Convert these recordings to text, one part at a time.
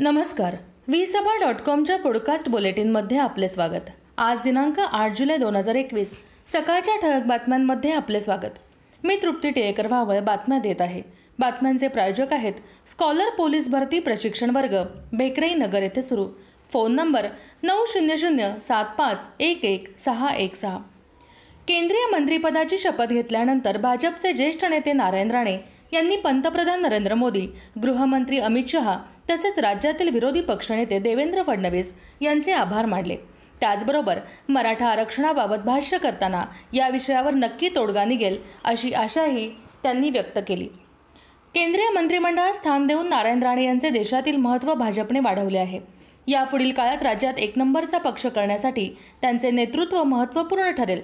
नमस्कार. वी सभा डॉट कॉमच्या पॉडकास्ट बुलेटिनमध्ये आपले स्वागत. आज दिनांक आठ जुलै दोन हजार एकवीस. सकाळच्या ठळक बातम्यांमध्ये आपले स्वागत. मी तृप्ती टिळेकर व्हावळ बातम्या देत आहे. बातम्यांचे प्रायोजक आहेत स्कॉलर पोलीस भरती प्रशिक्षण वर्ग बेकराई नगर येथे सुरू. फोन नंबर नऊ शून्य शून्य सात पाच एक एक सहा एक सहा. केंद्रीय मंत्रिपदाची शपथ घेतल्यानंतर भाजपचे ज्येष्ठ नेते नारायण राणे यांनी पंतप्रधान नरेंद्र मोदी गृहमंत्री अमित शहा तसेच राज्यातील विरोधी पक्षनेते देवेंद्र फडणवीस यांचे आभार मानले. त्याचबरोबर मराठा आरक्षणाबाबत भाष्य करताना या विषयावर नक्की तोडगा निघेल अशी आशाही त्यांनी व्यक्त केली. केंद्रीय मंत्रिमंडळात स्थान देऊन नारायण राणे यांचे देशातील महत्त्व भाजपने वाढवले आहे. यापुढील काळात राज्यात एक नंबरचा पक्ष करण्यासाठी त्यांचे नेतृत्व महत्त्वपूर्ण ठरेल.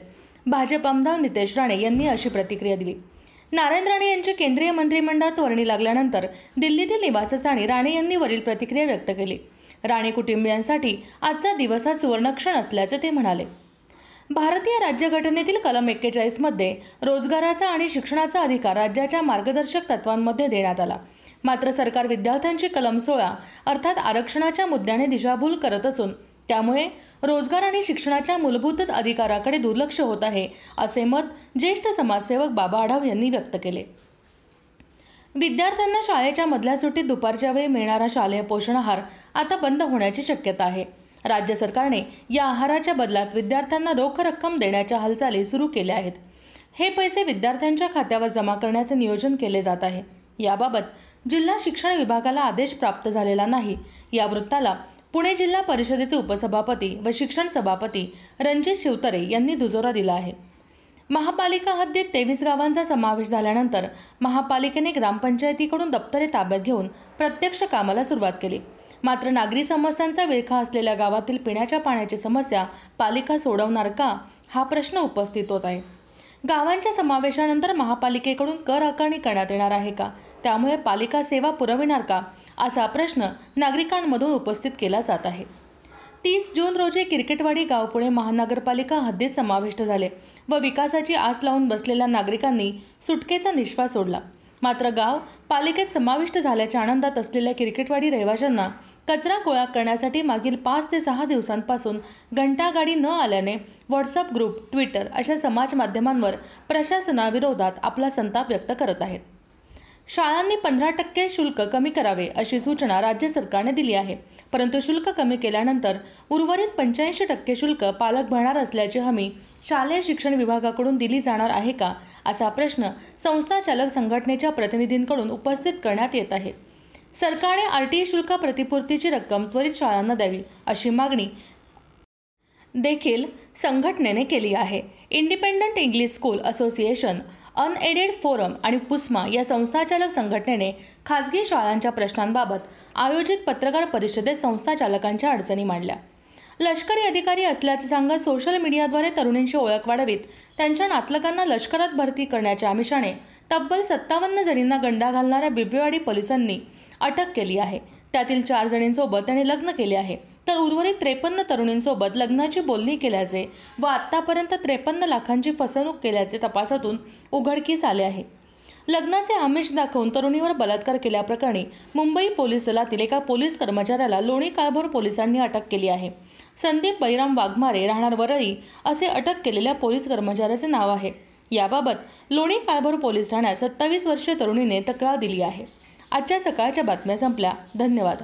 भाजप आमदार नितेश राणे यांनी अशी प्रतिक्रिया दिली. नारायण राणे यांच्या केंद्रीय मंत्रिमंडळात वर्णी लागल्यानंतर दिल्लीतील निवासस्थानी राणे यांनी वरील प्रतिक्रिया व्यक्त केली. राणे कुटुंबियांसाठी आजचा दिवस हा सुवर्णक्षण असल्याचे ते म्हणाले. भारतीय राज्यघटनेतील कलम एक्केचाळीसमध्ये रोजगाराचा आणि शिक्षणाचा अधिकार राज्याच्या मार्गदर्शक तत्वांमध्ये देण्यात आला. मात्र सरकार विद्यार्थ्यांची कलम सोळा अर्थात आरक्षणाच्या मुद्द्याने दिशाभूल करत असून त्यामुळे रोजगार आणि शिक्षणाच्या मूलभूतच अधिकाराकडे दुर्लक्ष होत आहे असे मत ज्येष्ठ समाजसेवक बाबा आढाव यांनी व्यक्त केले. विद्यार्थ्यांना शाळेच्या मधल्या सुट्टीत दुपारच्या वेळी मिळणारा शालेय पोषण आहार आता बंद होण्याची शक्यता आहे. राज्य सरकारने या आहाराच्या बदलात विद्यार्थ्यांना रोख रक्कम देण्याच्या हालचाली सुरू केल्या आहेत. हे पैसे विद्यार्थ्यांच्या खात्यावर जमा करण्याचे नियोजन केले जात आहे. याबाबत जिल्हा शिक्षण विभागाला आदेश प्राप्त झालेला नाही. या वृत्ताला पुणे जिल्हा परिषदेचे उपसभापती व शिक्षण सभापती रणजित शिवतरे यांनी दुजोरा दिला आहे. महापालिका हद्दीत तेवीस गावांचा समावेश झाल्यानंतर महापालिकेने ग्रामपंचायतीकडून दप्तरे ताब्यात घेऊन प्रत्यक्ष कामाला सुरुवात केली. मात्र नागरी समस्यांचा विळखा असलेल्या गावातील पिण्याच्या पाण्याची समस्या पालिका सोडवणार का हा प्रश्न उपस्थित होत आहे. गावांच्या समावेशानंतर महापालिकेकडून कर आकारणी करण्यात येणार आहे का? त्यामुळे पालिका सेवा पुरविणार का? असा प्रश्न नागरिकांमधून उपस्थित केला जात आहे. तीस जून रोजी क्रिकेटवाडी गाव पुणे महानगरपालिका हद्दीत समाविष्ट झाले व विकासाची आस लावून बसलेल्या नागरिकांनी सुटकेचा निश्वास सोडला. मात्र गाव पालिकेत समाविष्ट झाल्याच्या आनंदात असलेल्या क्रिकेटवाडी रहिवाशांना कचरा गोळा करण्यासाठी मागील पाच ते सहा दिवसांपासून घंटागाडी न आल्याने व्हॉट्सअप ग्रुप ट्विटर अशा समाज माध्यमांवर प्रशासनाविरोधात आपला संताप व्यक्त करत आहेत. शाळांनी पंधरा टक्के शुल्क कमी करावे अशी सूचना राज्य सरकारने दिली आहे. परंतु शुल्क कमी केल्यानंतर उर्वरित पंच्याऐंशी टक्के शुल्क पालक भरणार असल्याची हमी शालेय शिक्षण विभागाकडून दिली जाणार आहे का असा प्रश्न संस्था चालक संघटनेच्या प्रतिनिधींकडून उपस्थित करण्यात येत आहे. सरकारने आर टी शुल्क प्रतिपूर्तीची रक्कम त्वरित शाळांना द्यावी अशी मागणी देखील संघटनेने केली आहे. Independent English School Association unaided forum आणि पुस्मा या संस्थाचालक संघटनेने खासगी शाळांच्या प्रश्नांबाबत आयोजित पत्रकार परिषदेत संस्थाचालकांच्या अडचणी मांडल्या. लष्करी अधिकारी असल्याचे सांगत सोशल मीडियाद्वारे तरुणींशी ओळख वाढवीत त्यांच्या नातलगांना लष्करात भरती करण्याच्या आमिषाने तब्बल सत्तावन्न जणींना गंडा घालणाऱ्या बिबेवाडी पोलिसांनी अटक केली आहे. त्यातील चार जणींसोबत त्यांनी लग्न केले आहे. तर उर्वरित त्रेपन्न तरुणींसोबत लग्नाची बोलणी केल्याचे व आत्तापर्यंत त्रेपन्न लाखांची फसवणूक केल्याचे तपासातून उघडकीस आले आहे. लग्नाचे आमिष दाखवून तरुणीवर बलात्कार केल्याप्रकरणी मुंबई पोलीस दलातील एका पोलीस कर्मचाऱ्याला लोणी काळभोर पोलिसांनी अटक केली आहे. संदीप बैराम वाघमारे राहणार वरळी असे अटक केलेल्या पोलीस कर्मचाऱ्याचे नाव आहे. याबाबत लोणी काळभोर पोलीस ठाण्यात सत्तावीस वर्षीय तरुणीने तक्रार दिली आहे. आजच्या सकाळच्या बातम्या संपल्या. धन्यवाद.